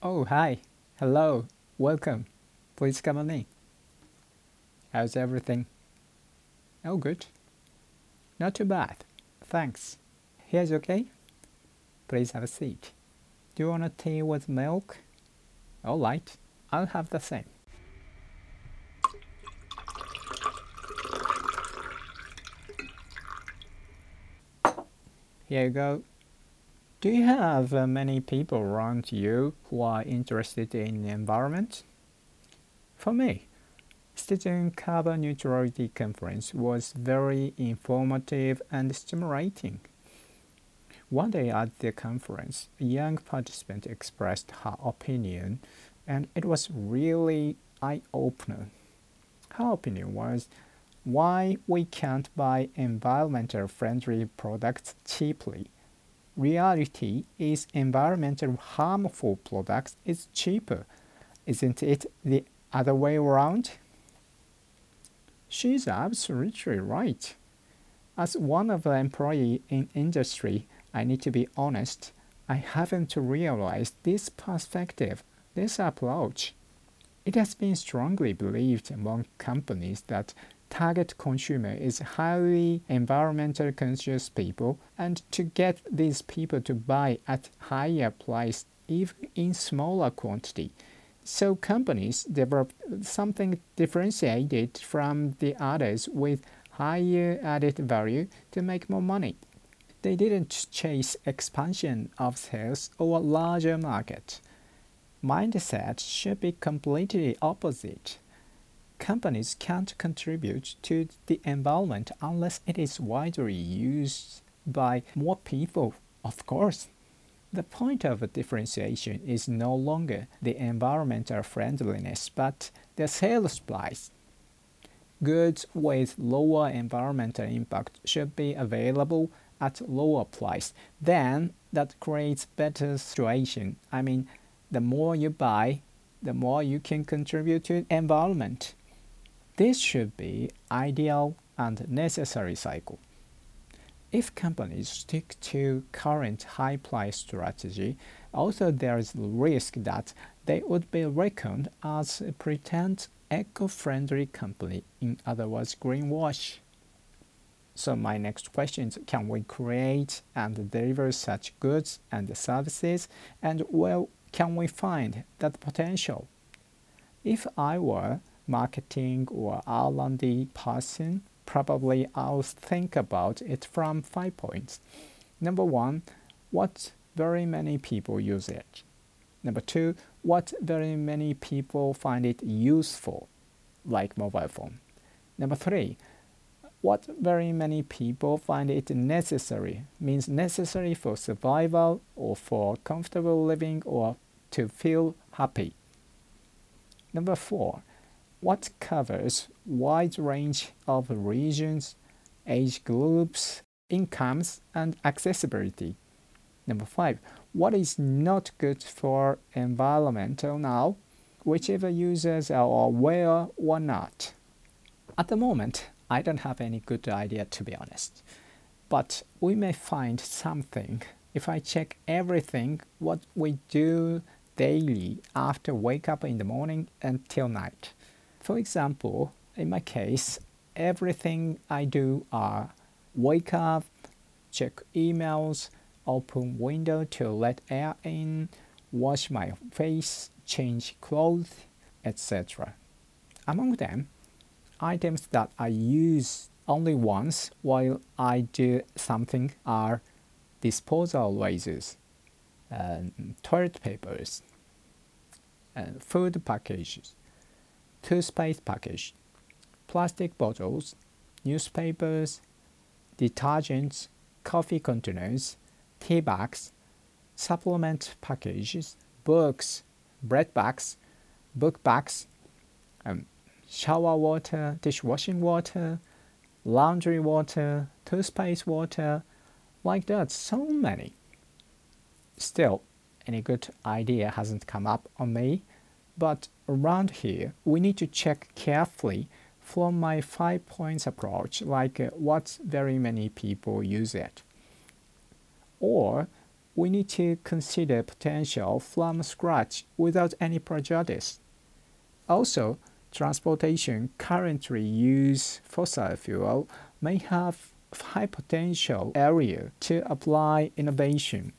Oh, hi. Hello. Welcome. Please come on in. How's everything? Oh, good. Not too bad. Thanks. Here's okay? Please have a seat. Do you want a tea with milk? All right. I'll have the same. Here you go. Do you have uh, many people around you who are interested in the environment? For me, Citizen Carbon Neutrality Conference was very informative and stimulating. One day at the conference, a young participant expressed her opinion, and it was really eye opener. Her opinion was why we can't buy environmental friendly products cheaply. Reality is environmental harmful products is cheaper. Isn't it the other way around? She's absolutely right. As one of the employees in industry, I need to be honest, I haven't realized this perspective, this approach. It has been strongly believed among companies that target consumer is highly environmental conscious people and to get these people to buy at higher price even in smaller quantity. So companies develop something differentiated from the others with higher added value to make more money. They didn't chase expansion of sales or larger market. Mindset should be completely opposite companies can't contribute to the environment unless it is widely used by more people, of course. The point of differentiation is no longer the environmental friendliness but the sales price. Goods with lower environmental impact should be available at lower price. Then that creates better situation. I mean, the more you buy, the more you can contribute to environment. This should be ideal and necessary cycle. If companies stick to current high price strategy, also there is risk that they would be reckoned as a pretend eco-friendly company, in other words, greenwash. So my next question is, can we create and deliver such goods and services and where can we find that potential? If I were marketing or R&D person, probably I'll think about it from five points. Number one, what very many people use it. Number two, what very many people find it useful, like mobile phone. Number three, what very many people find it necessary, means necessary for survival or for comfortable living or to feel happy. Number four, what covers wide range of regions, age groups, incomes, and accessibility. Number five, what is not good for environmental now, whichever users are aware or not. At the moment, I don't have any good idea to be honest. But we may find something if I check everything what we do daily after wake up in the morning until night. For example, in my case, everything I do are wake up, check emails, open window to let air in, wash my face, change clothes, etc. Among them, items that I use only once while I do something are disposal razors, uh, toilet papers, uh, food packages, toothpaste package, plastic bottles, newspapers, detergents, coffee containers, tea bags, supplement packages, books, bread bags, book bags, um, shower water, dishwashing water, laundry water, toothpaste water, like that, so many. Still, any good idea hasn't come up on me but around here, we need to check carefully from my five points approach, like uh, what very many people use it. Or we need to consider potential from scratch without any prejudice. Also, transportation currently use fossil fuel may have high potential area to apply innovation.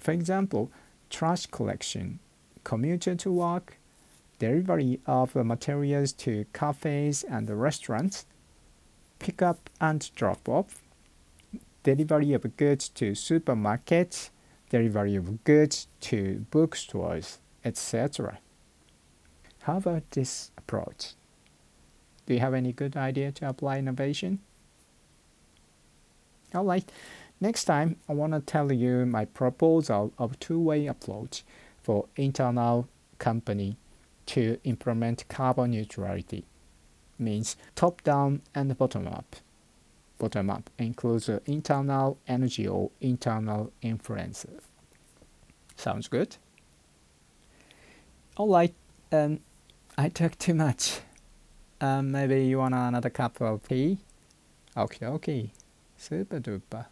For example, trash collection, commuter to work, delivery of materials to cafes and restaurants, pickup and drop off, delivery of goods to supermarkets, delivery of goods to bookstores, etc. How about this approach? Do you have any good idea to apply innovation? Alright, next time I want to tell you my proposal of two-way approach for internal company to implement carbon neutrality. Means top-down and bottom-up. Bottom-up includes internal energy or internal influence. Sounds good? Alright, um, I talked too much. Um, maybe you want another cup of tea? Okay, okay. Super duper.